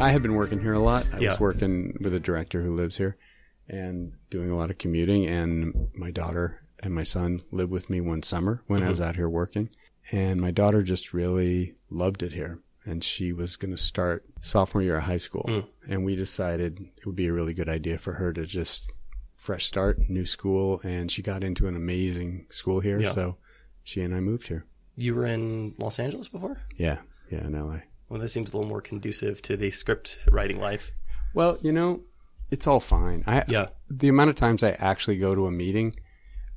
I had been working here a lot. I Yeah. was working with a director who lives here and doing a lot of commuting. And my daughter and my son lived with me one summer when I mm-hmm. was out here working. And my daughter just really loved it here. And she was going to start sophomore year of high school. Mm. And we decided it would be a really good idea for her to just fresh start, new school. And she got into an amazing school here. Yeah. So she and I moved here. You were in Los Angeles before? Yeah. Yeah, in LA. Well, that seems a little more conducive to the script writing life. Well, you know, it's all fine. I Yeah. the amount of times I actually go to a meeting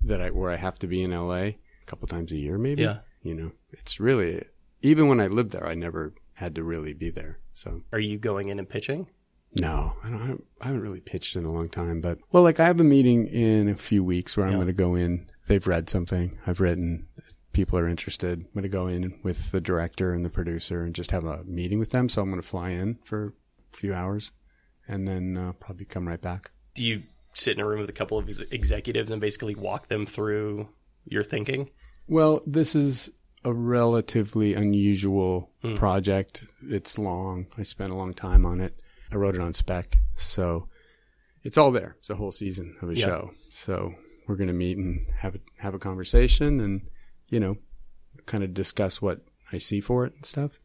that I where I have to be in LA a couple times a year, maybe. Yeah. You know, it's really even when I lived there, I never had to really be there. So Are you going in and pitching? no, I don't. I haven't really pitched in a long time, but well, like I have a meeting in a few weeks where I'm going to go in. They've read something I've written. People are interested. I'm going to go in with the director and the producer and just have a meeting with them. So I'm going to fly in for a few hours and then uh, probably come right back. Do you sit in a room with a couple of ex- executives and basically walk them through your thinking? Well, this is a relatively unusual project. It's long. I spent a long time on it. I wrote it on spec. So it's all there. It's a whole season of a Yeah. show. So we're going to meet and have a, have a conversation and, you know, kind of discuss what I see for it and stuff.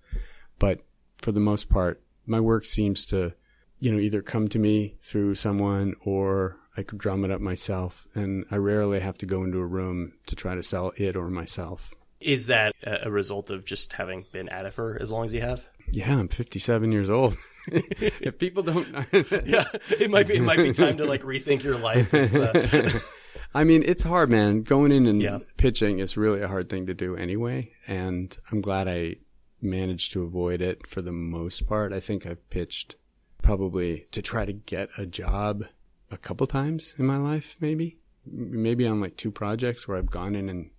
But for the most part, my work seems to, you know, either come to me through someone or I could drum it up myself. And I rarely have to go into a room to try to sell it or myself. Is that a result of just having been at it for as long as you have? Yeah, I'm 57 years old. if people don't, Yeah, it might be. It might be time to like rethink your life. If, uh, I mean, it's hard, man. Going in and Yeah. pitching is really a hard thing to do anyway. And I'm glad I managed to avoid it for the most part. I think I've pitched probably to try to get a job a couple times in my life, maybe. Maybe on like two projects where I've gone in and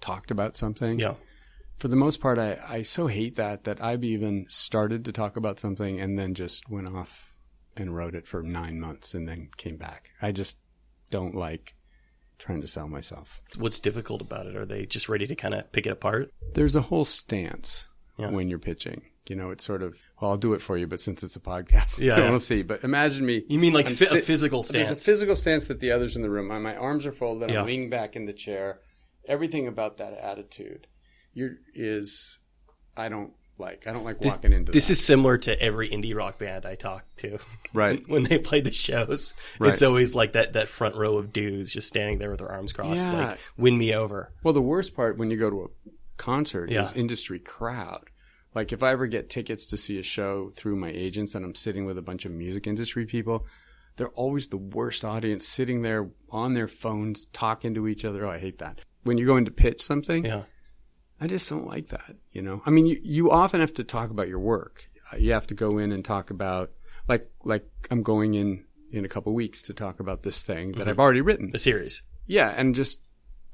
talked about something. yeah, For the most part, I, I so hate that that I've even started to talk about something and then just went off and wrote it for nine months and then came back. I just don't like trying to sell myself. what's difficult about it? Are they just ready to kind of pick it apart? There's a whole stance Yeah. when you're pitching. You know, it's sort of, well, I'll do it for you, but since it's a podcast, Yeah, yeah. we'll see. But imagine me. You mean like I'm a physical There's a physical stance that the others in the room. My, my arms are folded. Yeah. I'm leaning back in the chair. Everything about that attitude, you're is, I don't like. I don't like walking into This that. is similar to every indie rock band I talk to. right. when they play the shows, Right. it's always like that that front row of dudes just standing there with their arms crossed, Yeah. like "Win me over." Well, the worst part when you go to a concert Yeah. is industry crowd. Like if I ever get tickets to see a show through my agents and I'm sitting with a bunch of music industry people, they're always the worst audience sitting there on their phones talking to each other. Oh, I hate that. When you are going to pitch something, Yeah, I just don't like that. You know, I mean, you, you often have to talk about your work. You have to go in and talk about, like, like I'm going in in a couple weeks to talk about this thing that mm-hmm. I've already written. a series. Yeah, and just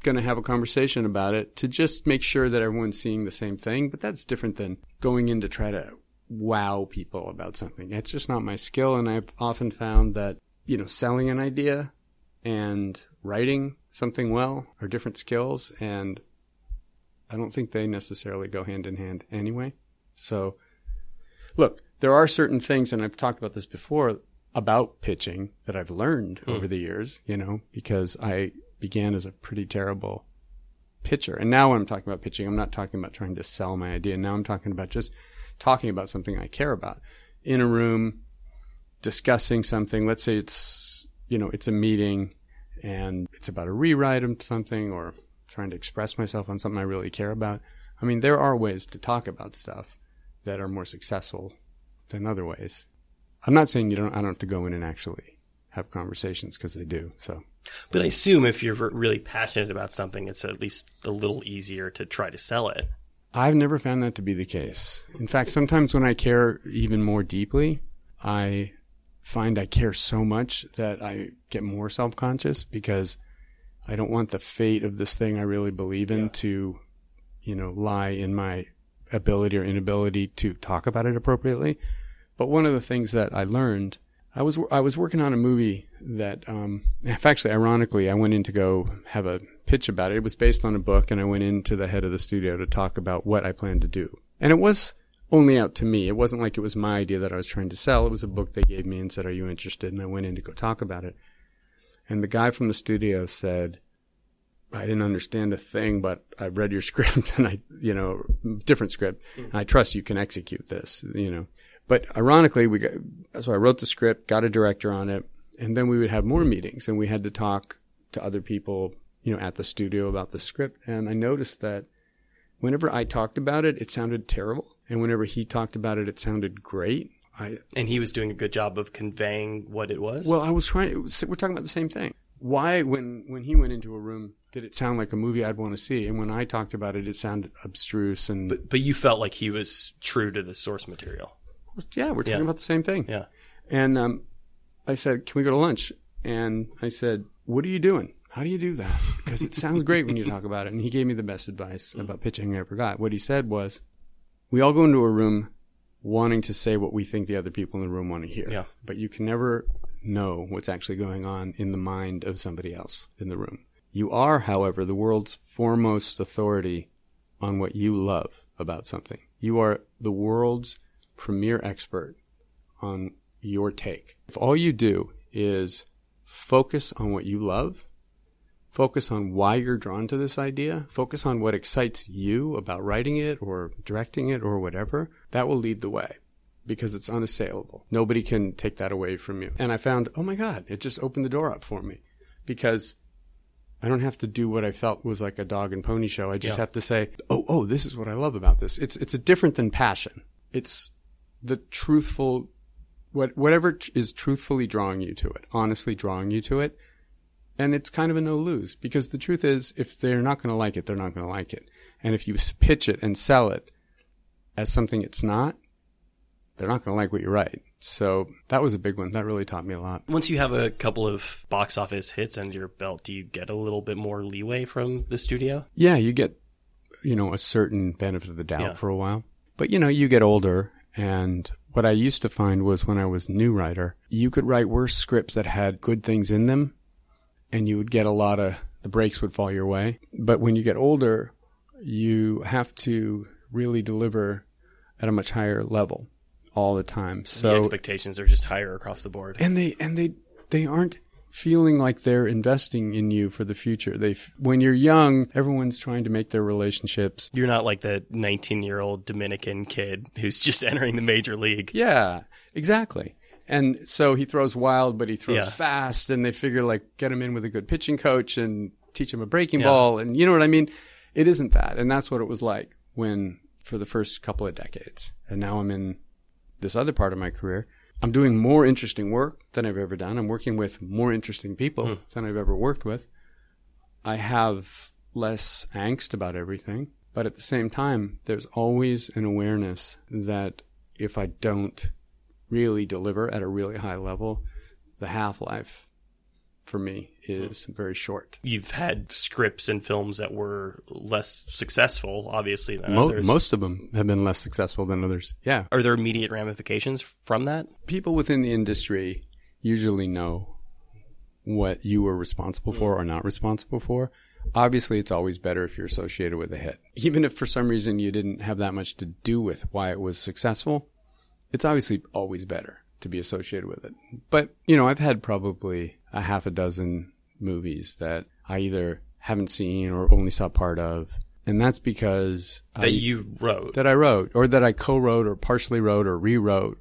going to have a conversation about it to just make sure that everyone's seeing the same thing. But that's different than going in to try to wow people about something. It's just not my skill. And I've often found that, you know, selling an idea and writing something well are different skills. And I don't think they necessarily go hand in hand anyway. So, look, there are certain things, and I've talked about this before about pitching that I've learned hmm. over the years, you know, because I began as a pretty terrible pitcher. And now when I'm talking about pitching, I'm not talking about trying to sell my idea. Now I'm talking about just talking about something I care about in a room, discussing something. Let's say it's, you know, it's a meeting and it's about a rewrite of something or trying to express myself on something I really care about. I mean, there are ways to talk about stuff that are more successful than other ways. I'm not saying you don't, I don't have to go in and actually have conversations because they do. So But I assume if you're really passionate about something, it's at least a little easier to try to sell it. I've never found that to be the case. In fact, sometimes when I care even more deeply, I find I care so much that I get more self conscious because I don't want the fate of this thing I really believe in to, you know, lie in my ability or inability to talk about it appropriately. But one of the things that I learned, I was I was working on a movie that, um, actually, ironically, I went in to go have a pitch about it. It was based on a book, and I went into the head of the studio to talk about what I planned to do. And it was only out to me. It wasn't like it was my idea that I was trying to sell. It was a book they gave me and said, Are you interested? And I went in to go talk about it. And the guy from the studio said, I didn't understand a thing, but I read your script and I, you know, different script. Mm. I trust you can execute this, you know. But ironically, we got, so I wrote the script, got a director on it, and then we would have more meetings and we had to talk to other people, you know, at the studio about the script. And I noticed that whenever I talked about it, it sounded terrible. And whenever he talked about it, it sounded great. I, And he was doing a good job of conveying what it was. well, I was trying. Was, we're talking about the same thing. Why, when when he went into a room, did it sound like a movie I'd want to see? And when I talked about it, it sounded abstruse and but, but you felt like he was true to the source material. yeah, we're talking Yeah. about the same thing. Yeah. And um, I said, "Can we go to lunch?" And I said, "What are you doing? How do you do that? Because it sounds great when you talk about it." And he gave me the best advice about pitching I ever got. What he said was, "We all go into a room wanting to say what we think the other people in the room want to hear, Yeah. but you can never know what's actually going on in the mind of somebody else in the room. You are, however, the world's foremost authority on what you love about something. You are the world's premier expert on your take. If all you do is focus on what you love, focus on why you're drawn to this idea, focus on what excites you about writing it or directing it or whatever, that will lead the way because it's unassailable. Nobody can take that away from you. And I found, oh my God, it just opened the door up for me because I don't have to do what I felt was like a dog and pony show. I just Yeah. have to say, oh, oh, this is what I love about this. It's, it's a different than passion. It's the truthful, what, whatever is truthfully drawing you to it, honestly drawing you to it. And it's kind of a no lose because the truth is, if they're not going to like it, they're not going to like it. And if you pitch it and sell it as something it's not, they're not going to like what you write. So that was a big one. That really taught me a lot. Once you have a couple of box office hits under your belt, do you get a little bit more leeway from the studio? Yeah, you get, you know, a certain benefit of the doubt Yeah. for a while. But, you know, you get older. And what I used to find was when I was new writer, you could write worse scripts that had good things in them and you would get a lot of, the breaks would fall your way. But when you get older, you have to really deliver at a much higher level all the time. So the expectations are just higher across the board. and they and they they aren't feeling like they're investing in you for the future. They when you're young, everyone's trying to make their relationships. You're not like the 19 year old Dominican kid who's just entering the major league. Yeah, exactly. And so he throws wild, but he throws Yeah. fast, and they figure like get him in with a good pitching coach and teach him a breaking Yeah. ball, and you know what I mean. It isn't that, and that's what it was like when for the first couple of decades, and now I'm in this other part of my career. I'm doing more interesting work than I've ever done. I'm working with more interesting people hmm. than I've ever worked with. I have less angst about everything, but at the same time, there's always an awareness that if I don't really deliver at a really high level, the half life for me hmm. is very short. You've had scripts and films that were less successful, obviously, than Mo- others. most of them have been less successful than others. Yeah. Are there immediate ramifications from that? People within the industry usually know what you were responsible for hmm. or not responsible for. Obviously, it's always better if you're associated with a hit. Even if for some reason you didn't have that much to do with why it was successful, it's obviously always better to be associated with it. But, you know, I've had probably a half a dozen movies that I either haven't seen or only saw part of. And that's because I- That you wrote. that I wrote or that I co-wrote or partially wrote or rewrote.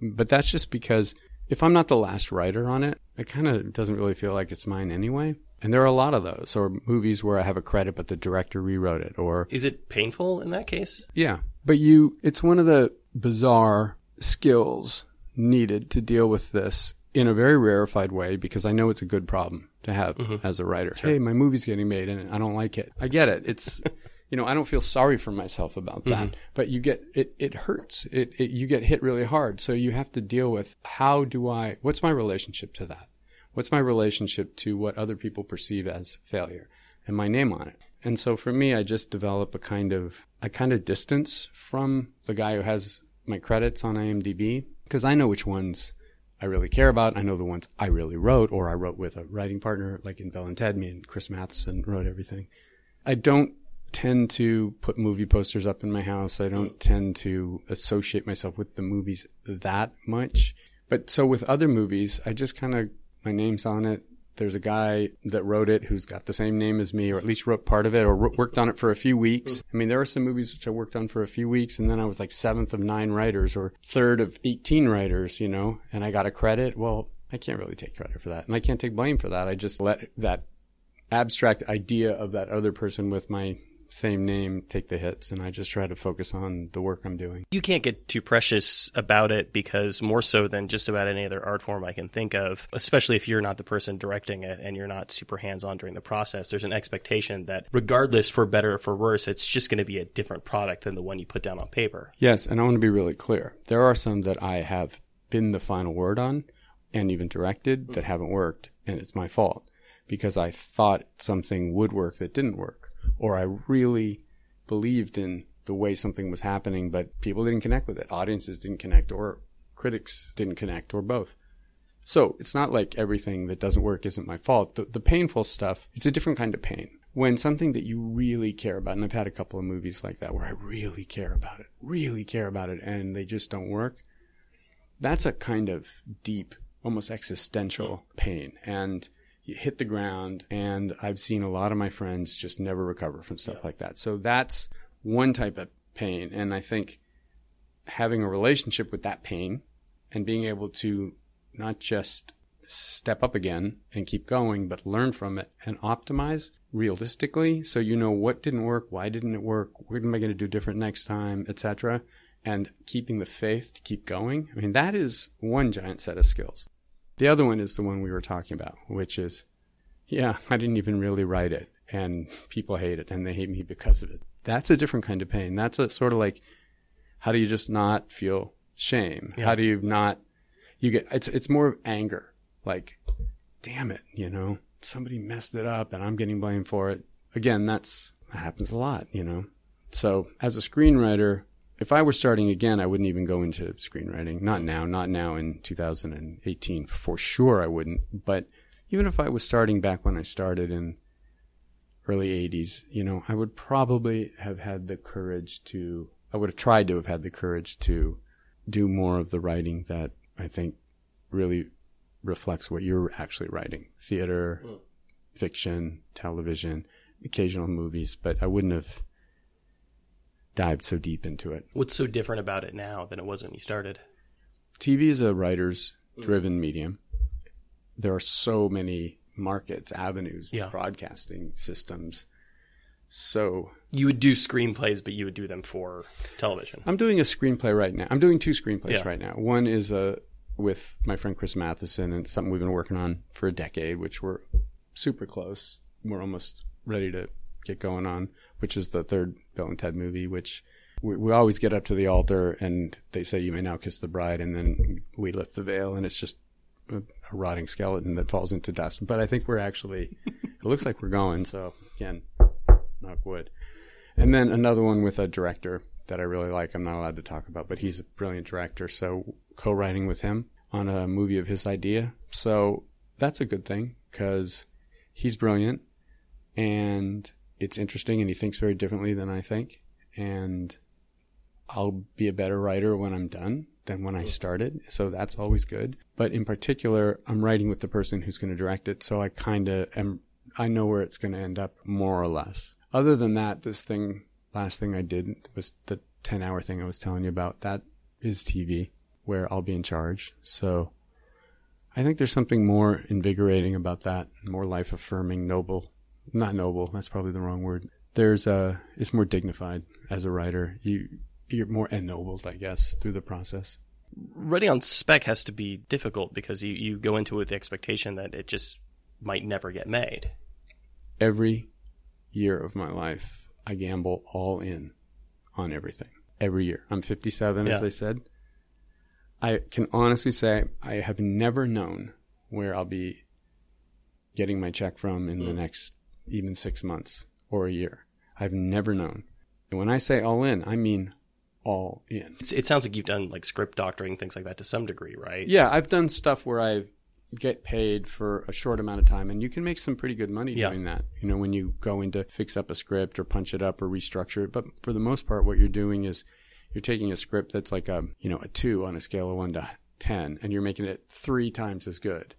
But that's just because if I'm not the last writer on it, it kind of doesn't really feel like it's mine anyway. And there are a lot of those or movies where I have a credit but the director rewrote it or Is it painful in that case? yeah. But you it's one of the bizarre skills needed to deal with this in a very rarefied way because I know it's a good problem to have mm-hmm. as a writer. Hey, my movie's getting made and I don't like it. I get it. It's you know, I don't feel sorry for myself about that. Mm-hmm. But you get it it hurts. It, it you get hit really hard. So you have to deal with how do I what's my relationship to that? What's my relationship to what other people perceive as failure and my name on it? And so for me, I just develop a kind of a kind of distance from the guy who has my credits on IMDb because I know which ones I really care about. I know the ones I really wrote or I wrote with a writing partner like in Bill and Ted. Me and Chris Matheson wrote everything. I don't tend to put movie posters up in my house. I don't tend to associate myself with the movies that much. But so with other movies, I just kind of, my name's on it. There's a guy that wrote it who's got the same name as me, or at least wrote part of it, or worked on it for a few weeks. I mean, there are some movies which I worked on for a few weeks, and then I was like seventh of nine writers, or third of 18 writers, you know, and I got a credit. Well, I can't really take credit for that, and I can't take blame for that. I just let that abstract idea of that other person with my same name take the hits and I just try to focus on the work I'm doing. You can't get too precious about it because more so than just about any other art form I can think of, especially if you're not the person directing it and you're not super hands-on during the process, there's an expectation that regardless for better or for worse, it's just going to be a different product than the one you put down on paper. Yes, and I want to be really clear. There are some that I have been the final word on and even directed that haven't worked and it's my fault because I thought something would work that didn't work or I really believed in the way something was happening, but people didn't connect with it. Audiences didn't connect, or critics didn't connect, or both. So it's not like everything that doesn't work isn't my fault. The, the painful stuff, it's a different kind of pain. When something that you really care about, and I've had a couple of movies like that where I really care about it, really care about it, and they just don't work, that's a kind of deep, almost existential pain. And you hit the ground and I've seen a lot of my friends just never recover from stuff yeah. like that. So that's one type of pain. And I think having a relationship with that pain and being able to not just step up again and keep going, but learn from it and optimize realistically so you know what didn't work, why didn't it work, what am I going to do different next time, etc. And keeping the faith to keep going. I mean, that is one giant set of skills. The other one is the one we were talking about, which is, yeah, I didn't even really write it and people hate it and they hate me because of it. That's a different kind of pain. That's a sort of like, how do you just not feel shame? Yeah. How do you not, you get, it's, it's more of anger. Like, damn it, you know, somebody messed it up and I'm getting blamed for it. Again, that's, that happens a lot, you know. So as a screenwriter, if I were starting again, I wouldn't even go into screenwriting. Not now, not now in 2018. For sure, I wouldn't. But even if I was starting back when I started in early 80s, you know, I would probably have had the courage to, I would have tried to have had the courage to do more of the writing that I think really reflects what you're actually writing theater, mm. fiction, television, occasional movies. But I wouldn't have dived so deep into it. What's so different about it now than it was when you started? TV is a writer's driven mm. medium. There are so many markets, avenues, yeah. broadcasting systems. So you would do screenplays, but you would do them for television. I'm doing a screenplay right now. I'm doing two screenplays yeah. right now. One is a uh, with my friend Chris Matheson, and something we've been working on for a decade, which we're super close. We're almost ready to get going on which is the third Bill and Ted movie, which we, we, always get up to the altar and they say, you may now kiss the bride. And then we lift the veil and it's just a, a rotting skeleton that falls into dust. But I think we're actually, it looks like we're going. So again, knock wood. And then another one with a director that I really like. I'm not allowed to talk about, but he's a brilliant director. So co-writing with him on a movie of his idea. So that's a good thing because he's brilliant and it's interesting and he thinks very differently than I think. And I'll be a better writer when I'm done than when I hmm. started. So that's always good. But in particular, I'm writing with the person who's going to direct it. So I kind of am, I know where it's going to end up more or less. Other than that, this thing, last thing I did was the 10 hour thing I was telling you about. That is TV where I'll be in charge. So I think there's something more invigorating about that, more life affirming, noble not noble. That's probably the wrong word. There's a, it's more dignified as a writer. You, you're more ennobled, I guess, through the process. Writing on spec has to be difficult because you, you go into it with the expectation that it just might never get made. Every year of my life, I gamble all in on everything. Every year. I'm 57, yeah. as I said. I can honestly say I have never known where I'll be getting my check from in mm. the next even six months or a year. I've never known. And when I say all in, I mean all in. It sounds like you've done like script doctoring, things like that to some degree, right? Yeah, I've done stuff where I've get paid for a short amount of time and you can make some pretty good money Yeah. doing that you know when you go in to fix up a script or punch it up or restructure it but for the most part what you're doing is you're taking a script that's like a you know a 2 on a scale of 1 to 10 and you're making it 3 times as good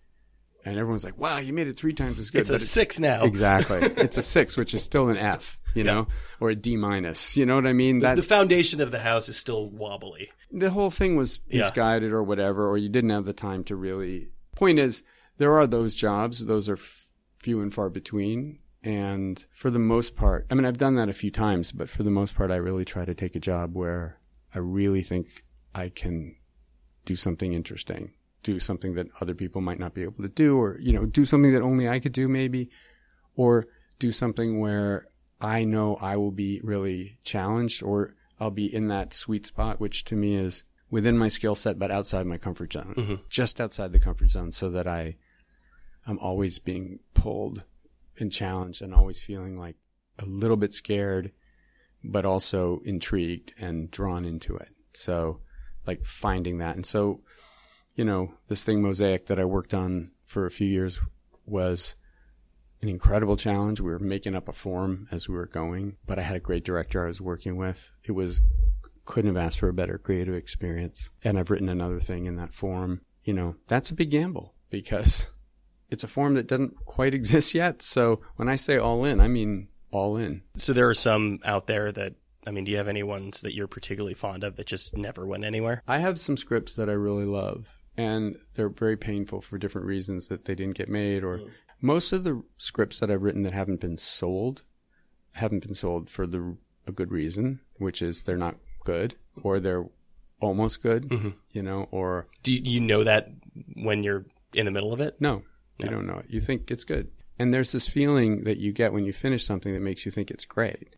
and everyone's like wow you made it 3 times as good It's a but six now. exactly it's a 6 which is still an F you know or a D minus you know what I mean that The foundation of the house is still wobbly. the whole thing was Yeah. misguided or whatever, or you didn't have the time to really. Point is, there are those jobs; those are f- few and far between. And for the most part, I mean, I've done that a few times, but for the most part, I really try to take a job where I really think I can do something interesting, do something that other people might not be able to do, or you know, do something that only I could do, maybe, or do something where I know I will be really challenged or I'll be in that sweet spot, which to me is within my skill set, but outside my comfort zone, mm-hmm. just outside the comfort zone so that I, I'm always being pulled and challenged and always feeling like a little bit scared, but also intrigued and drawn into it. So like finding that. And so, you know, this thing mosaic that I worked on for a few years was an incredible challenge. We were making up a form as we were going, but I had a great director I was working with. It was couldn't have asked for a better creative experience. And I've written another thing in that form. You know, that's a big gamble because it's a form that doesn't quite exist yet. So when I say all in, I mean all in. So there are some out there that I mean, do you have any ones that you're particularly fond of that just never went anywhere? I have some scripts that I really love, and they're very painful for different reasons that they didn't get made. Or mm. most of the scripts that I've written that haven't been sold haven't been sold for the a good reason, which is they're not good or they're almost good, mm-hmm. you know, or Do you, you know that when you're in the middle of it? no, you don't know it. You think it's good. And there's this feeling that you get when you finish something that makes you think it's great.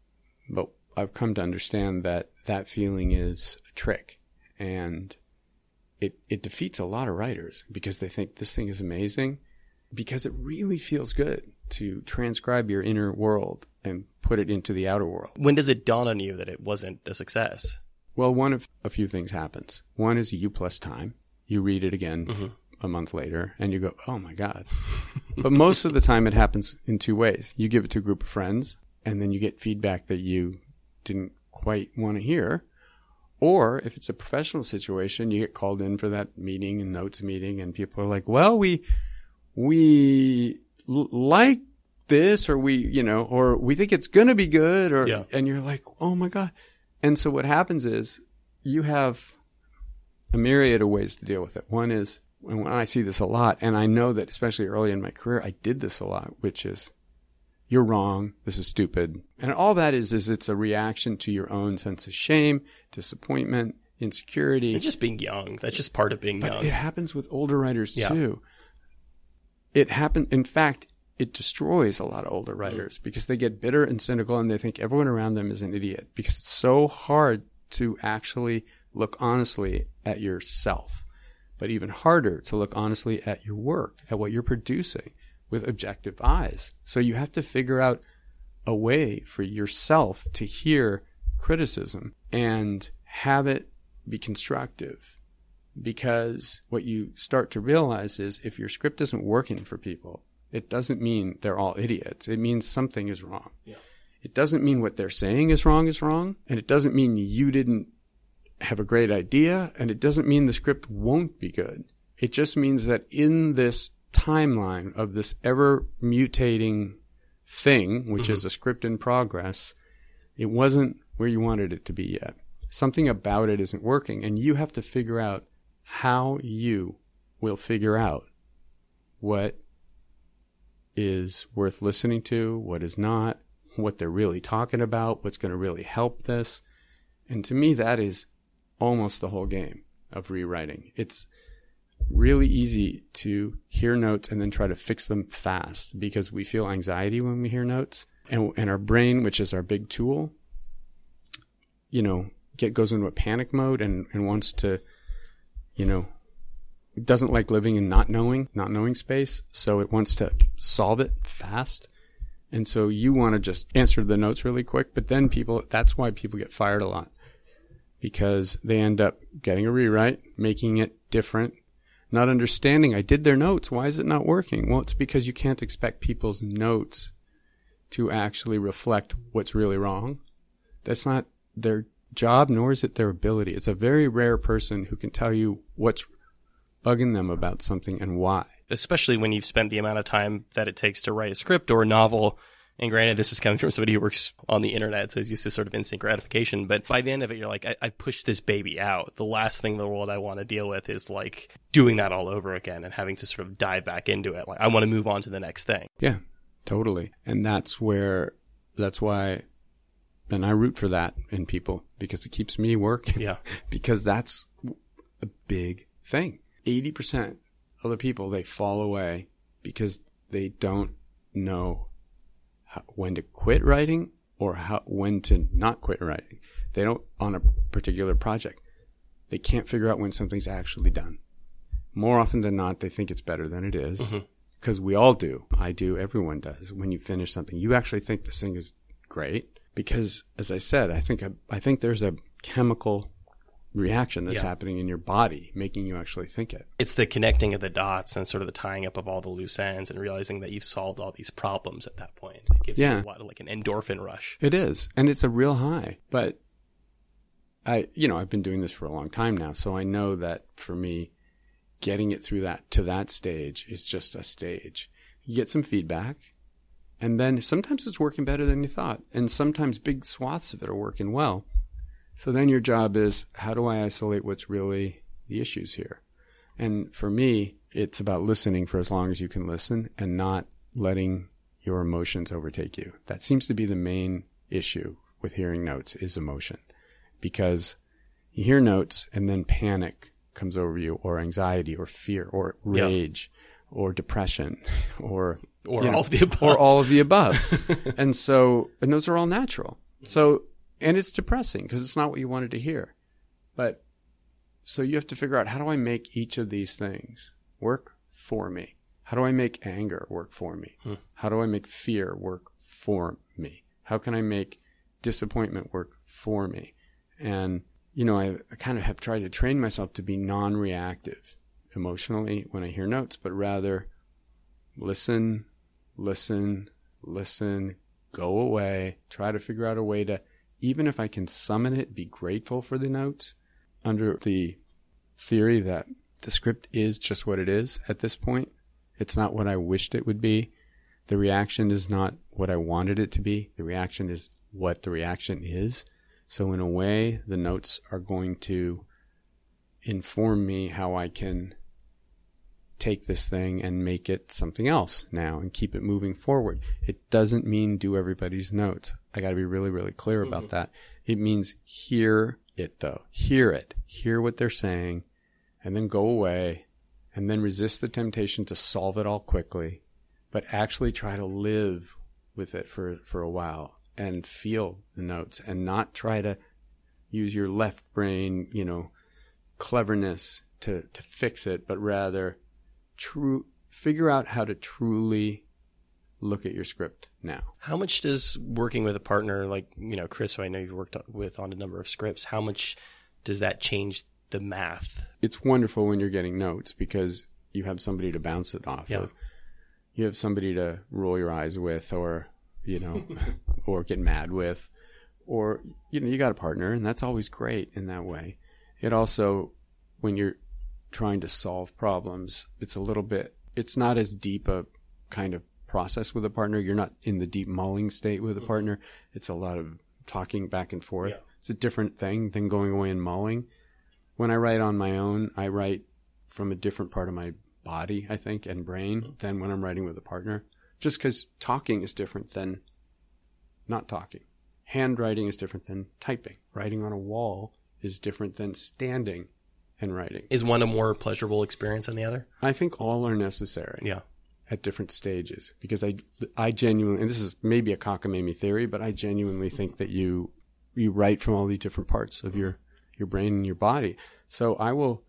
But I've come to understand that that feeling is a trick and it, it defeats a lot of writers because they think this thing is amazing because it really feels good to transcribe your inner world and put it into the outer world. When does it dawn on you that it wasn't a success? Well, one of a few things happens. One is you plus time. You read it again mm-hmm. a month later and you go, oh my God. but most of the time it happens in two ways. You give it to a group of friends and then you get feedback that you didn't quite want to hear. Or if it's a professional situation, you get called in for that meeting and notes meeting and people are like, well, we, we l- like this or we, you know, or we think it's going to be good or, Yeah. and you're like, oh my God. And so what happens is you have a myriad of ways to deal with it. One is, and when I see this a lot, and I know that especially early in my career, I did this a lot, which is, you're wrong. This is stupid. And all that is, is it's a reaction to your own sense of shame, disappointment, insecurity. And just being young. That's just part of being But young. it happens with older writers Yeah. too. It happened. In fact, it destroys a lot of older writers because they get bitter and cynical and they think everyone around them is an idiot because it's so hard to actually look honestly at yourself, but even harder to look honestly at your work, at what you're producing with objective eyes. So you have to figure out a way for yourself to hear criticism and have it be constructive because what you start to realize is if your script isn't working for people, it doesn't mean they're all idiots. It means something is wrong. It doesn't mean what they're saying is wrong is wrong, and it doesn't mean you didn't have a great idea, and it doesn't mean the script won't be good. It just means that in this timeline of this ever mutating thing, which is mm-hmm. a script in progress, it wasn't where you wanted it to be yet. Something about it isn't working, and you have to figure out how you will figure out what is worth listening to, what is not, what they're really talking about, what's going to really help this. And to me, that is almost the whole game of rewriting. It's really easy to hear notes and then try to fix them fast because we feel anxiety when we hear notes. And, and our brain, which is our big tool, you know, get goes into a panic mode and, and wants to, you know, doesn't like living in not knowing, not knowing space. So it wants to solve it fast. And so you want to just answer the notes really quick, but then people, that's why people get fired a lot because they end up getting a rewrite, making it different, not understanding. I did their notes. Why is it not working? Well, it's because you can't expect people's notes to actually reflect what's really wrong. That's not their job, nor is it their ability. It's a very rare person who can tell you what's bugging them about something and why. Especially when you've spent the amount of time that it takes to write a script or a novel. And granted, this is coming from somebody who works on the internet, so it's used to sort of instant gratification. But by the end of it, you're like, I, I pushed this baby out. The last thing in the world I want to deal with is like doing that all over again and having to sort of dive back into it. Like, I want to move on to the next thing. Yeah, totally. And that's where, that's why, and I root for that in people because it keeps me working. Yeah. because that's a big thing. 80% of the people, they fall away because they don't know when to quit writing or how, when to not quit writing. They don't, on a particular project, they can't figure out when something's actually done. More often than not, they think it's better than it is. Mm-hmm. Because we all do. I do. Everyone does. When you finish something, you actually think this thing is great. Because, as I said, I think I, I think there's a chemical reaction that's Yeah. happening in your body, making you actually think it. It's the connecting of the dots and sort of the tying up of all the loose ends and realizing that you've solved all these problems at that point. It gives Yeah. you a lot of like an endorphin rush. It is, and it's a real high. But I, you know, I've been doing this for a long time now, so I know that for me, getting it through that to that stage is just a stage. You get some feedback, and then sometimes it's working better than you thought, and sometimes big swaths of it are working well. So then your job is how do I isolate what's really the issues here? And for me, it's about listening for as long as you can listen and not letting your emotions overtake you. That seems to be the main issue with hearing notes is emotion because you hear notes and then panic comes over you or anxiety or fear or Yeah. rage or depression or Or you know, all of the above. or all of the above. and so, and those are all natural. So, and it's depressing because it's not what you wanted to hear. But so you have to figure out how do I make each of these things work for me? How do I make anger work for me? Hmm. How do I make fear work for me? How can I make disappointment work for me? And, you know, I, I kind of have tried to train myself to be non reactive emotionally when I hear notes, but rather listen, listen, listen, go away, try to figure out a way to, even if I can summon it, be grateful for the notes under the theory that the script is just what it is at this point. It's not what I wished it would be. The reaction is not what I wanted it to be. The reaction is what the reaction is. So, in a way, the notes are going to inform me how I can take this thing and make it something else now and keep it moving forward. It doesn't mean do everybody's notes. I got to be really, really clear about mm-hmm. that. It means hear it though. Hear it. Hear what they're saying and then go away and then resist the temptation to solve it all quickly, but actually try to live with it for, for a while and feel the notes and not try to use your left brain, you know, cleverness to, to fix it, but rather true figure out how to truly look at your script now. How much does working with a partner like, you know, Chris, who I know you've worked with on a number of scripts, how much does that change the math? It's wonderful when you're getting notes because you have somebody to bounce it off Yeah. of. You have somebody to roll your eyes with or, you know, or get mad with or you know, you got a partner and that's always great in that way. It also when you're trying to solve problems, it's a little bit it's not as deep a kind of process with a partner. You're not in the deep mulling state with a mm-hmm. partner. It's a lot of talking back and forth. Yeah. It's a different thing than going away and mulling. When I write on my own, I write from a different part of my body, I think, and brain mm-hmm. than when I'm writing with a partner. Just because talking is different than not talking. Handwriting is different than typing. Writing on a wall is different than standing and writing. Is one a more pleasurable experience than the other? I think all are necessary Yeah. at different stages because I, I genuinely, and this is maybe a cockamamie theory, but I genuinely think that you, you write from all the different parts of your, your brain and your body. So I will,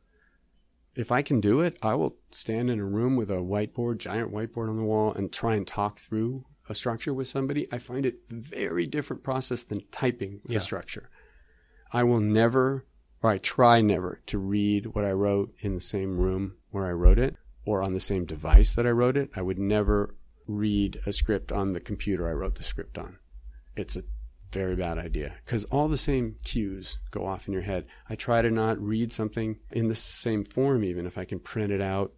if I can do it, I will stand in a room with a whiteboard, giant whiteboard on the wall and try and talk through a structure with somebody. I find it very different process than typing Yeah. the structure. I will never, or I try never to read what I wrote in the same room where I wrote it or on the same device that I wrote it. I would never read a script on the computer I wrote the script on. It's a very bad idea because all the same cues go off in your head. I try to not read something in the same form, even if I can print it out.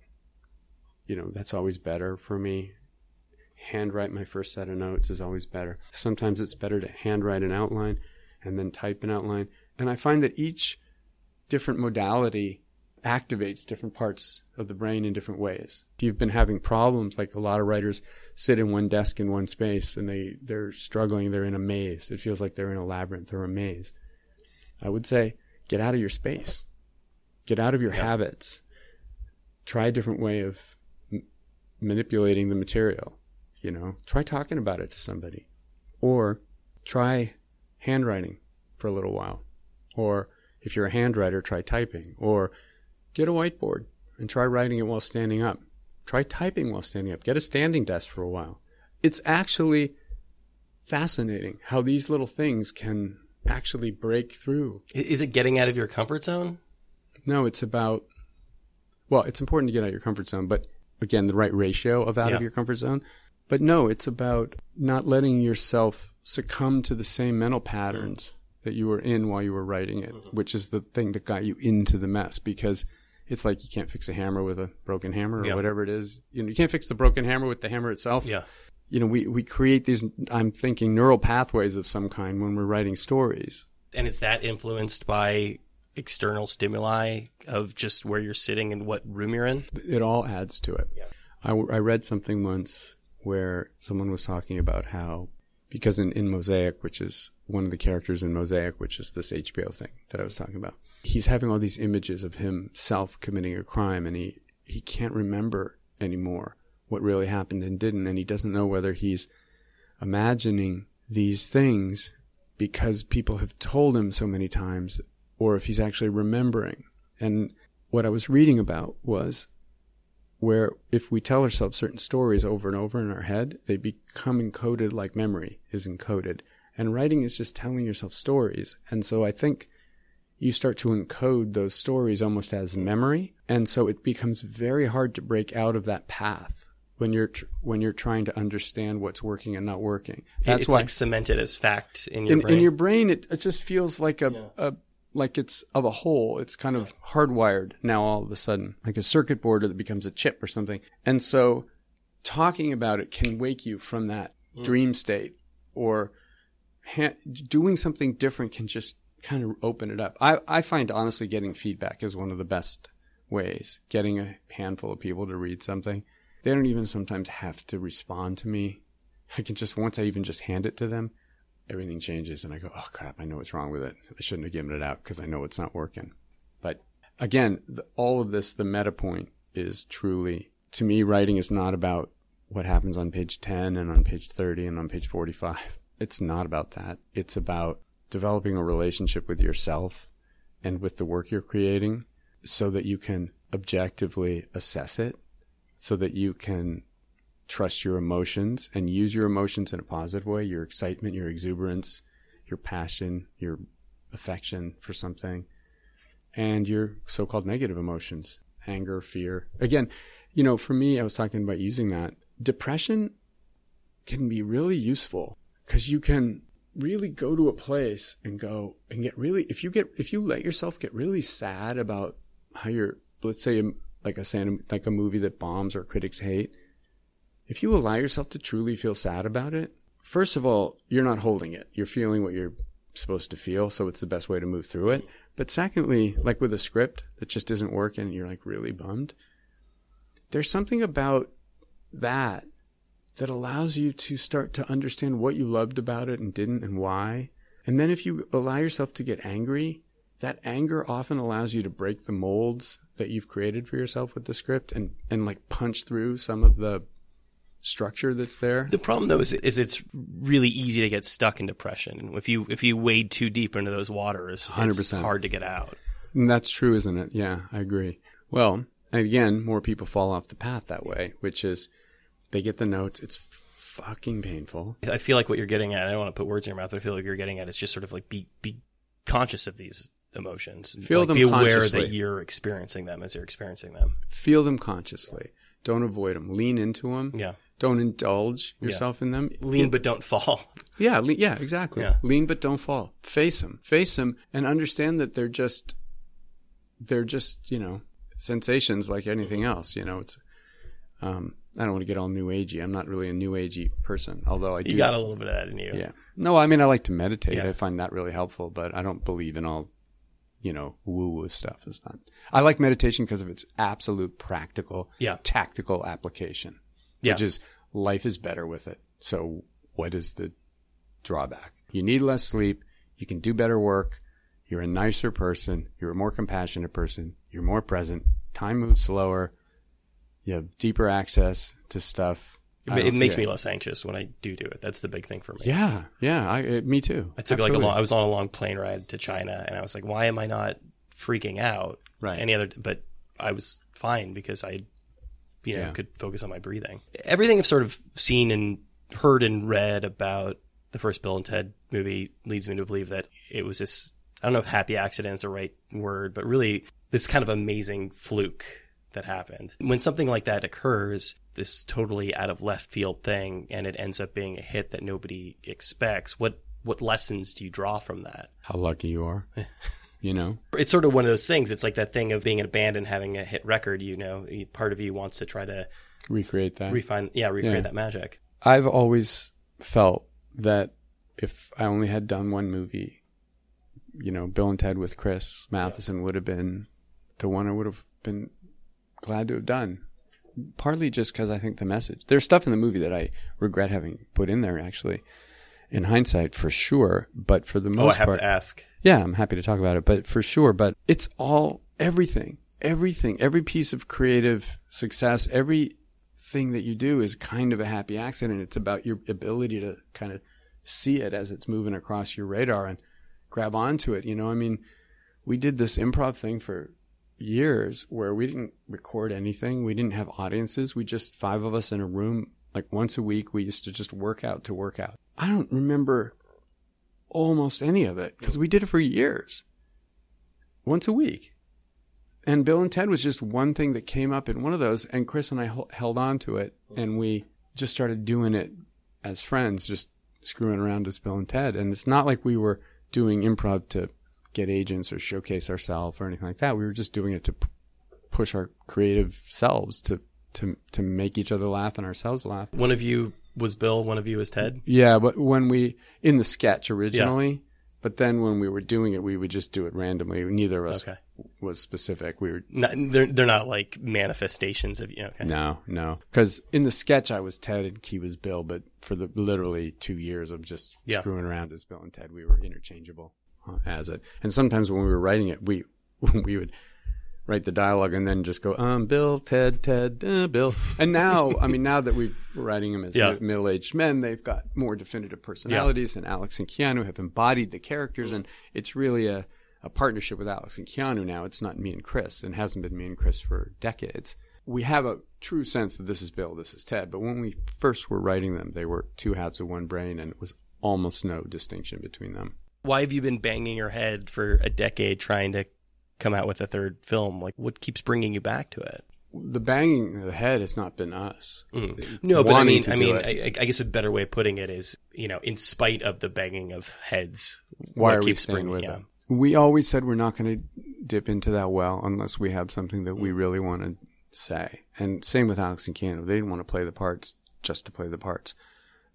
You know, that's always better for me. Handwrite my first set of notes is always better. Sometimes it's better to handwrite an outline and then type an outline. And I find that each different modality activates different parts of the brain in different ways. If you've been having problems, like a lot of writers sit in one desk in one space and they, they're struggling, they're in a maze. It feels like they're in a labyrinth or a maze. I would say get out of your space, get out of your habits, try a different way of m- manipulating the material. You know, try talking about it to somebody or try handwriting for a little while. Or if you're a handwriter, try typing. Or get a whiteboard and try writing it while standing up. Try typing while standing up. Get a standing desk for a while. It's actually fascinating how these little things can actually break through. Is it getting out of your comfort zone? No, it's about, well, it's important to get out of your comfort zone, but again, the right ratio of out Yeah. of your comfort zone. But no, it's about not letting yourself succumb to the same mental patterns that you were in while you were writing it, mm-hmm. which is the thing that got you into the mess because it's like you can't fix a hammer with a broken hammer or Yeah. whatever it is. You know, you can't fix the broken hammer with the hammer itself. Yeah. You know, we, we create these, I'm thinking neural pathways of some kind when we're writing stories. And it's that influenced by external stimuli of just where you're sitting and what room you're in. it all adds to it. Yeah. I, I read something once where someone was talking about how, because in, in Mosaic, which is one of the characters in Mosaic, which is this HBO thing that I was talking about, he's having all these images of himself committing a crime and he, he can't remember anymore what really happened and didn't. And he doesn't know whether he's imagining these things because people have told him so many times or if he's actually remembering. And what I was reading about was where if we tell ourselves certain stories over and over in our head, they become encoded like memory is encoded. And writing is just telling yourself stories. And so I think you start to encode those stories almost as memory. And so it becomes very hard to break out of that path when you're tr- when you're trying to understand what's working and not working. That's it's why like cemented as fact in your in, brain. in your brain it, it just feels like a, a like it's of a whole it's kind of hardwired now all of a sudden like a circuit board that becomes a chip or something. And so talking about it can wake you from that hmm. dream state or ha- doing something different can just kind of open it up. I, I find honestly getting feedback is one of the best ways getting a handful of people to read something. They don't even sometimes have to respond to me. I can just once i even just hand it to them everything changes and I go, oh crap, I know what's wrong with it. I shouldn't have given it out because I know it's not working. But again, the, all of this, the meta point is truly, to me, writing is not about what happens on page 10 and on page 30 and on page 45. It's not about that. It's about developing a relationship with yourself and with the work you're creating so that you can objectively assess it, so that you can trust your emotions and use your emotions in a positive way your excitement, your exuberance, your passion, your affection for something, and your so called negative emotions anger, fear. Again, you know, for me, I was talking about using that. Depression can be really useful because you can really go to a place and go and get really if you get if you let yourself get really sad about how you're let's say like I say like a movie that bombs or critics hate if you allow yourself to truly feel sad about it, first of all, you're not holding it. You're feeling what you're supposed to feel, so it's the best way to move through it. But secondly, like with a script that just isn't working and you're like really bummed, there's something about that that allows you to start to understand what you loved about it and didn't and why. And then if you allow yourself to get angry, that anger often allows you to break the molds that you've created for yourself with the script and, and like punch through some of the structure that's there. The problem though is, is it's really easy to get stuck in depression. If you if you wade too deep into those waters, it's 100%. hard to get out. And that's true, isn't it? Yeah, I agree. Well, again, more people fall off the path that way, which is they get the notes. It's fucking painful. I feel like what you're getting at. I don't want to put words in your mouth, but I feel like you're getting at is just sort of like be be conscious of these emotions. Feel like, them Be aware that you're experiencing them as you're experiencing them. Feel them consciously. Don't avoid them. Lean into them. Yeah. Don't indulge yourself in them. Lean but don't fall. Yeah, le- yeah, exactly. Yeah. Lean but don't fall. Face them. Face them and understand that they're just they're just, you know, sensations like anything else, you know, it's um I don't want to get all new agey. I'm not really a new agey person, although I do You got a little bit of that in you. Yeah. No, I mean I like to meditate. Yeah. I find that really helpful, but I don't believe in all you know, woo woo stuff. It's not. I like meditation because of its absolute practical, Yeah. tactical application, Yeah. which is life is better with it. So what is the drawback? You need less sleep. You can do better work. You're a nicer person. You're a more compassionate person. You're more present. Time moves slower. You have deeper access to stuff. It, it makes yeah. me less anxious when I do do it. That's the big thing for me. Yeah, yeah. I, it, me too. I took like a long. I was on a long plane ride to China, and I was like, "Why am I not freaking out?" Right. Any other, but I was fine because I, you know, Yeah. could focus on my breathing. Everything I've sort of seen and heard and read about the first Bill and Ted movie leads me to believe that it was this. I don't know if happy accident is the right word, but really this kind of amazing fluke that happened. When something like that occurs, this totally out of left field thing, and it ends up being a hit that nobody expects, what what lessons do you draw from that? How lucky you are. you know? It's sort of one of those things. It's like that thing of being in a band and having a hit record. You know, part of you wants to try to Recreate that. refine, yeah, recreate Yeah. that magic. I've always felt that if I only had done one movie, you know, Bill and Ted with Chris Matheson would have been the one I would have been glad to have done. Partly just because I think the message. There's stuff in the movie that I regret having put in there, actually, in hindsight, for sure. But for the oh, most Oh, I have part, to ask. yeah, I'm happy to talk about it, but for sure. But it's all everything, everything, every piece of creative success, everything that you do is kind of a happy accident. It's about your ability to kind of see it as it's moving across your radar and grab onto it. You know, I mean, we did this improv thing for years where we didn't record anything. We didn't have audiences. We just five of us in a room, like once a week. We used to just work out to work out. I don't remember almost any of it because we did it for years, once a week. And Bill and Ted was just one thing that came up in one of those, and Chris and I hel- held on to it, and we just started doing it as friends, just screwing around as Bill and Ted. And it's not like we were doing improv to get agents or showcase ourselves or anything like that. We were just doing it to p- push our creative selves to to to make each other laugh and ourselves laugh. One of you was Bill, one of you was Ted. Yeah, but when we in the sketch originally, but then when we were doing it, we would just do it randomly. Neither of us Okay. was specific. We were Not, they're they're not like manifestations of you. Okay. no, no, because in the sketch I was Ted and he was Bill, but for the literally two years of just Yeah. screwing around as Bill and Ted, we were interchangeable uh, as it. And sometimes when we were writing it, we we would write the dialogue and then just go, um, Bill, Ted, Ted, uh, Bill. And now, I mean, now that we we're writing them as Yeah. middle-aged men, they've got more definitive personalities, and Alex and Keanu have embodied the characters, and it's really a, a partnership with Alex and Keanu now. It's not me and Chris, and hasn't been me and Chris for decades. We have a true sense that this is Bill, this is Ted, but when we first were writing them, they were two halves of one brain, and it was almost no distinction between them. Why have you been banging your head for a decade trying to come out with a third film? Like, what keeps bringing you back to it? The banging of the head has not been us. No, but I mean, I mean. I, I guess a better way of putting it is, you know, in spite of the banging of heads, Why are we staying with yeah. it? We always said we're not going to dip into that well unless we have something that Mm. we really want to say. And same with Alex and Keanu. They didn't want to play the parts just to play the parts.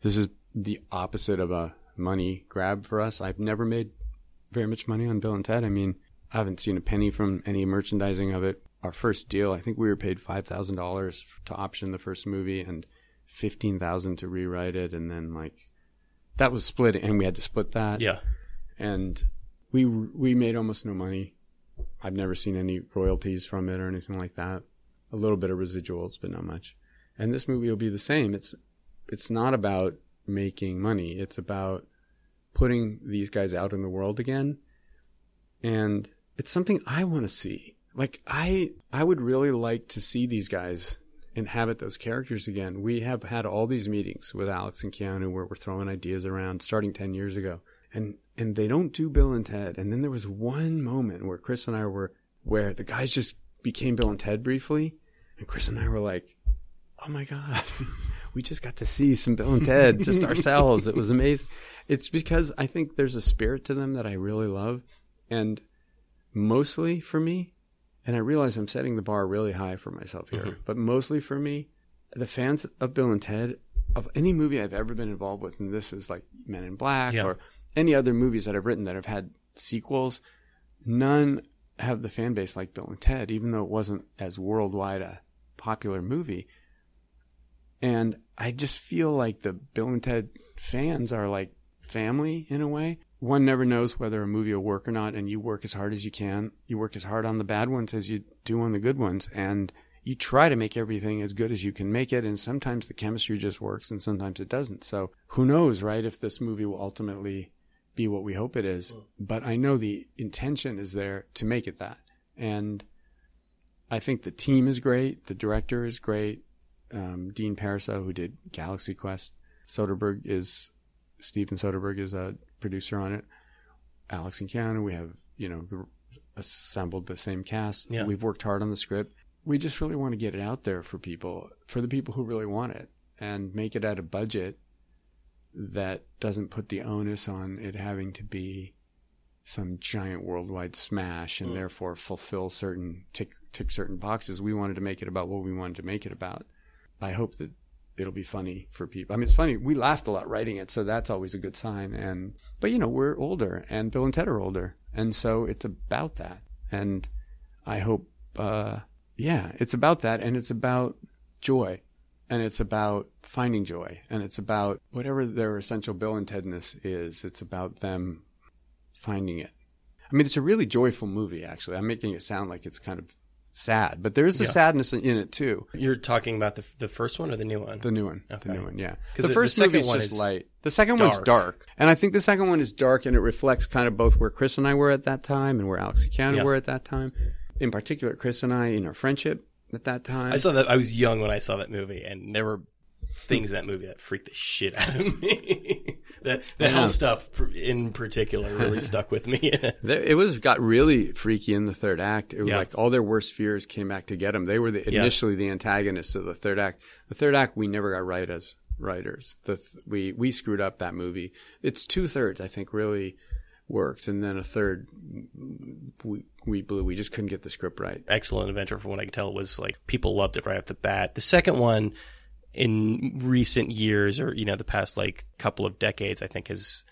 This is the opposite of a money grab for us. I've never made very much money on Bill and Ted. I mean, I haven't seen a penny from any merchandising of it. Our first deal, I think we were paid five thousand dollars to option the first movie and fifteen thousand to rewrite it, and then like that was split, and we had to split that Yeah. and we we made almost no money. I've never seen any royalties from it or anything like that. A little bit of residuals, but not much. And this movie will be the same. It's it's not about making money. It's about putting these guys out in the world again. And it's something I want to see. Like I I would really like to see these guys inhabit those characters again. We have had all these meetings with Alex and Keanu where we're throwing ideas around starting 10 years ago and and they don't do Bill and Ted. And then there was one moment where Chris and I were where the guys just became Bill and Ted briefly, and Chris and I were like, "Oh my god." we just got to see some Bill and Ted just ourselves. It was amazing. It's because I think there's a spirit to them that I really love. And mostly for me, and I realize I'm setting the bar really high for myself here, Mhm. but mostly for me, the fans of Bill and Ted, of any movie I've ever been involved with, and this is like Men in Black Yeah. or any other movies that I've written that have had sequels, none have the fan base like Bill and Ted, even though it wasn't as worldwide a popular movie. And I just feel like the Bill and Ted fans are like family in a way. One never knows whether a movie will work or not, and you work as hard as you can. You work as hard on the bad ones as you do on the good ones, and you try to make everything as good as you can make it. And sometimes the chemistry just works, and sometimes it doesn't. So who knows, right? If this movie will ultimately be what we hope it is. But I know the intention is there to make it that. And I think the team is great. The director is great. Um, Dean Parisot, who did Galaxy Quest. Soderbergh is, Steven Soderbergh is a producer on it. Alex and Keanu, we have, you know, the, assembled the same cast. Yeah. We've worked hard on the script. We just really want to get it out there for people, for the people who really want it, and make it at a budget that doesn't put the onus on it having to be some giant worldwide smash and Mm. therefore fulfill certain tick tick certain boxes. We wanted to make it about what we wanted to make it about. I hope that it'll be funny for people. I mean, it's funny. We laughed a lot writing it, so that's always a good sign. And but you know, we're older, and Bill and Ted are older, and so it's about that. And I hope, uh, yeah, it's about that, and it's about joy, and it's about finding joy, and it's about whatever their essential Bill and Tedness is. It's about them finding it. I mean, it's a really joyful movie. Actually, I'm making it sound like it's kind of sad, but there is a Yeah. sadness in it too. You're talking about the the first one or the new one? The new one. Okay. The new one, yeah. 'Cause The the- first the second one just is light. The second one's dark. dark. And I think the second one is dark and it reflects kind of both where Chris and I were at that time and where Alex and Keanu Yeah. were at that time. In particular, Chris and I in our friendship at that time. I saw that. I was young when I saw that movie, and there were things in that movie that freaked the shit out of me. the the Yeah. hell stuff in particular really stuck with me. It was got really freaky in the third act. It was Yeah. like all their worst fears came back to get them. They were the, Yeah. initially the antagonists of the third act. The third act we never got right as writers. The th- we we screwed up that movie. It's two thirds I think really works, and then a third we we blew. We just couldn't get the script right. Excellent adventure, from what I can tell, was like people loved it right off the bat. The second one, in recent years, or you know, the past like couple of decades, I think has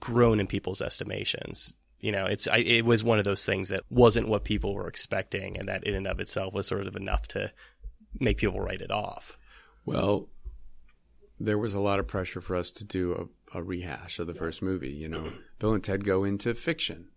grown in people's estimations. You know, it's I, it was one of those things that wasn't what people were expecting, and that in and of itself was sort of enough to make people write it off. Well, there was a lot of pressure for us to do a, a rehash of the first movie. You know, Bill and Ted go into fiction.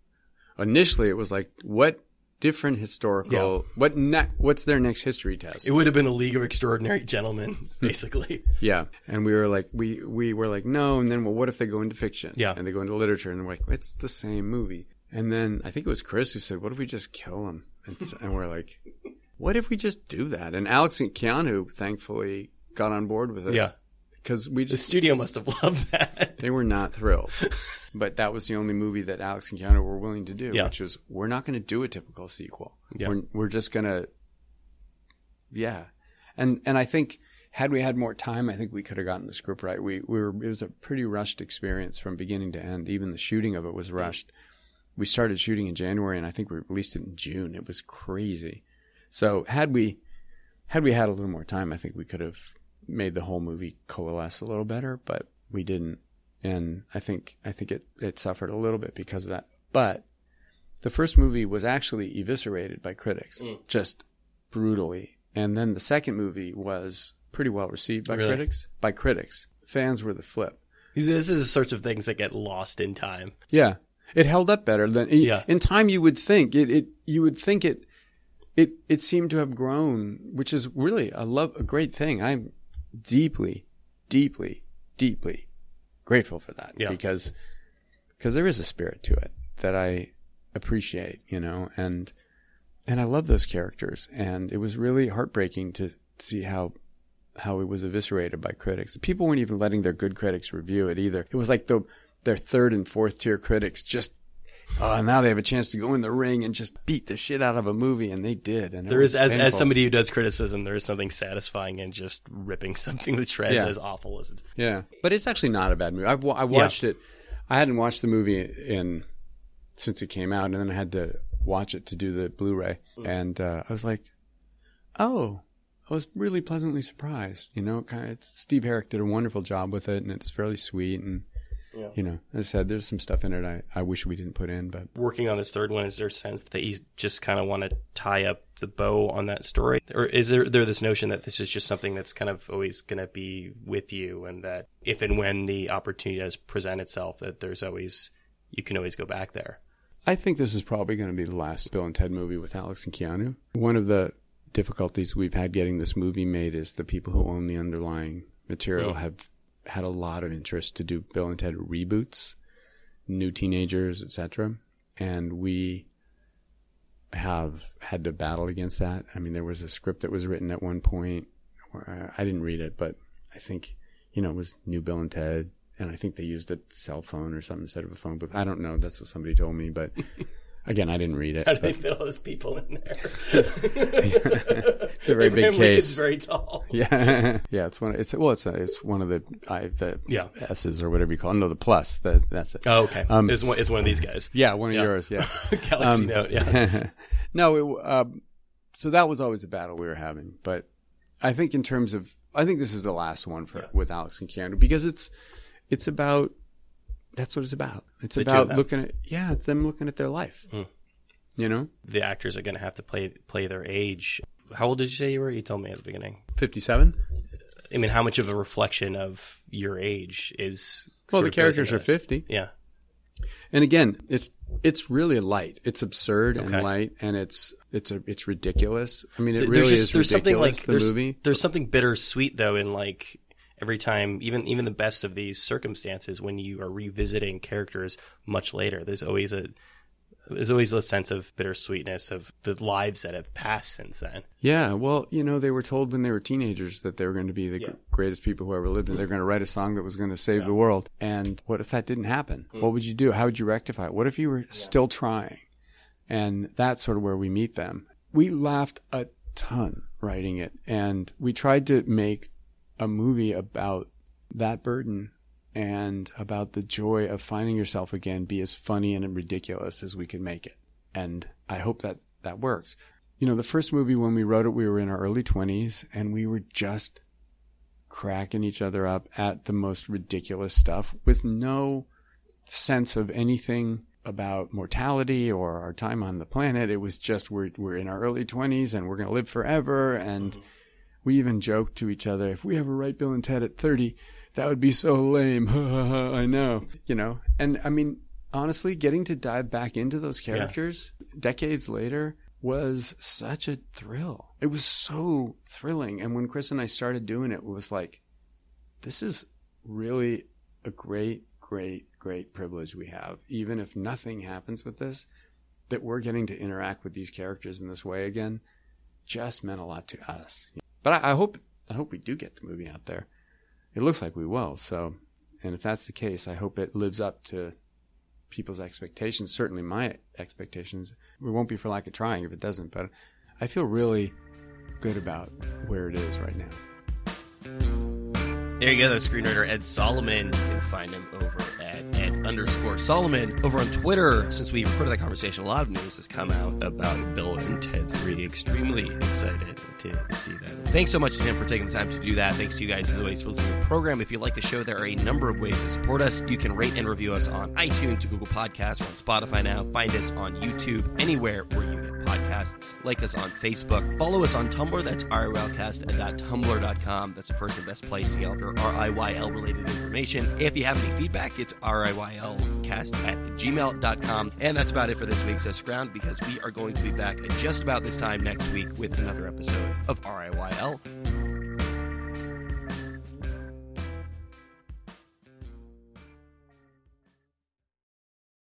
Initially, it was like, what different historical, Yeah. what ne- what's their next history test? It would have been the League of Extraordinary Gentlemen, basically. yeah, and we were like, we we were like, no, and then well, what if they go into fiction? Yeah. and they go into literature, and we're like, it's the same movie. And then I think it was Chris who said, what if we just kill him? And, and we're like, what if we just do that? And Alex and Keanu, thankfully, got on board with it. yeah, because we just, the studio must have loved that. They were not thrilled. but that was the only movie that Alex and Keanu were willing to do, Yeah. which was we're not going to do a typical sequel. Yeah. We're we're just going to Yeah. And and I think had we had more time, I think we could have gotten the script right. We we were it was a pretty rushed experience from beginning to end. Even the shooting of it was rushed. We started shooting in January and I think we released it in June. It was crazy. So had we had we had a little more time, I think we could have made the whole movie coalesce a little better, but we didn't. And I think I think it, it suffered a little bit because of that. But the first movie was actually eviscerated by critics, Mm. just brutally. And then the second movie was pretty well received by Really? critics. By critics, fans were the flip. This is the sorts of things that get lost in time. Yeah, it held up better than Yeah. In time, you would think it. It you would think it. It it seemed to have grown, which is really a love a great thing. I'm deeply, deeply, deeply grateful for that Yeah. because because there is a spirit to it that I appreciate, you know, and and I love those characters, and it was really heartbreaking to see how how it was eviscerated by critics. People weren't even letting their good critics review it either. It was like the their third and fourth tier critics just oh now they have a chance to go in the ring and just beat the shit out of a movie and they did and there is, as, as somebody who does criticism, there is something satisfying in just ripping something to shreds Yeah. as awful as it's. Yeah, but it's actually not a bad movie. I've, I watched it. I hadn't watched the movie in since it came out, and then I had to watch it to do the Blu-ray, and uh, I was like, "Oh, I was really pleasantly surprised." You know, kind of. It's, Steve Herrick did a wonderful job with it, and it's fairly sweet. And Yeah. you know, as I said, there's some stuff in it I, I wish we didn't put in, but Working on this third one, is there a sense that you just kind of want to tie up the bow on that story? Or is there, there this notion that this is just something that's kind of always going to be with you and that if and when the opportunity does present itself, that there's always, you can always go back there? I think this is probably going to be the last Bill and Ted movie with Alex and Keanu. One of the difficulties we've had getting this movie made is the people who own the underlying material mm. have had a lot of interest to do Bill and Ted reboots, new teenagers, etc. And we have had to battle against that. I mean, there was a script that was written at one point. Where I I didn't read it, but I think you know it was New Bill and Ted, and I think they used a cell phone or something instead of a phone booth. I don't know. That's what somebody told me, but again, I didn't read it. How do they fit all those people in there? it's a very big Abraham Lincoln's case. very tall. Yeah, yeah. It's one. It's well. It's a, it's one of the I the Yeah. S's or whatever you call. It. No, the plus. The, that's it. Oh, okay. Um, it's, one, it's one of these guys. Yeah, one of Yeah. yours. Yeah. Galaxy Um, Note, yeah. no, it, um, so that was always a battle we were having. But I think in terms of, I think this is the last one for with Alex and Keanu because it's it's about that's what it's about. It's The about looking at yeah, it's them looking at their life. Mm. You know, The actors are going to have to play play their age. How old did you say you were? You told me at the beginning. fifty-seven. I mean, how much of a reflection of your age is? Well, the characters are fifty, Yeah. and again, it's it's really light. It's absurd Okay. and light, and it's it's a it's ridiculous. I mean, it there's really just, is there's something like the there's movie. there's something bittersweet though in like every time even even the best of these circumstances when you are revisiting characters much later there's always a there's always a sense of bittersweetness of the lives that have passed since then Yeah, well, you know, they were told when they were teenagers that they were going to be the Yeah. gr- greatest people who ever lived, and they're going to write a song that was going to save the world. And what if that didn't happen? Hmm. What would you do? How would you rectify it? What if you were still trying? And that's sort of where we meet them. We laughed a ton writing it, and we tried to make a movie about that burden and about the joy of finding yourself again be as funny and ridiculous as we could make it. And I hope that that works. You know, the first movie when we wrote it, we were in our early 20s and we were just cracking each other up at the most ridiculous stuff with no sense of anything about mortality or our time on the planet. It was just we're we're in our early 20s and we're going to live forever and mm-hmm. We even joked to each other if we ever write Bill and Ted at 30, that would be so lame. I know, you know. And I mean, honestly, getting to dive back into those characters decades later was such a thrill. It was so thrilling. And when Chris and I started doing it, it was like, this is really a great, great, great privilege we have. Even if nothing happens with this, that we're getting to interact with these characters in this way again just meant a lot to us. But I, I hope I hope we do get the movie out there. It looks like we will. So, and if that's the case, I hope it lives up to people's expectations. Certainly my expectations. We won't be for lack of trying if it doesn't. But I feel really good about where it is right now. There you go, the screenwriter Ed Solomon. You can find him over at Ed underscore Solomon over on Twitter. Since we've recorded that conversation, a lot of news has come out about Bill and Ted 3. Extremely excited to see that. Thanks so much to him for taking the time to do that. Thanks to you guys as always for listening to the program. If you like the show, there are a number of ways to support us. You can rate and review us on iTunes, Google Podcasts, or on Spotify now. Find us on YouTube, anywhere where you podcasts. Like us on Facebook. Follow us on Tumblr. That's RIYLcast.tumblr.com. That's the first and best place to get all your RIYL related information. If you have any feedback, it's RIYLcast at gmail.com. And that's about it for this week's stick around because we are going to be back at just about this time next week with another episode of RIYL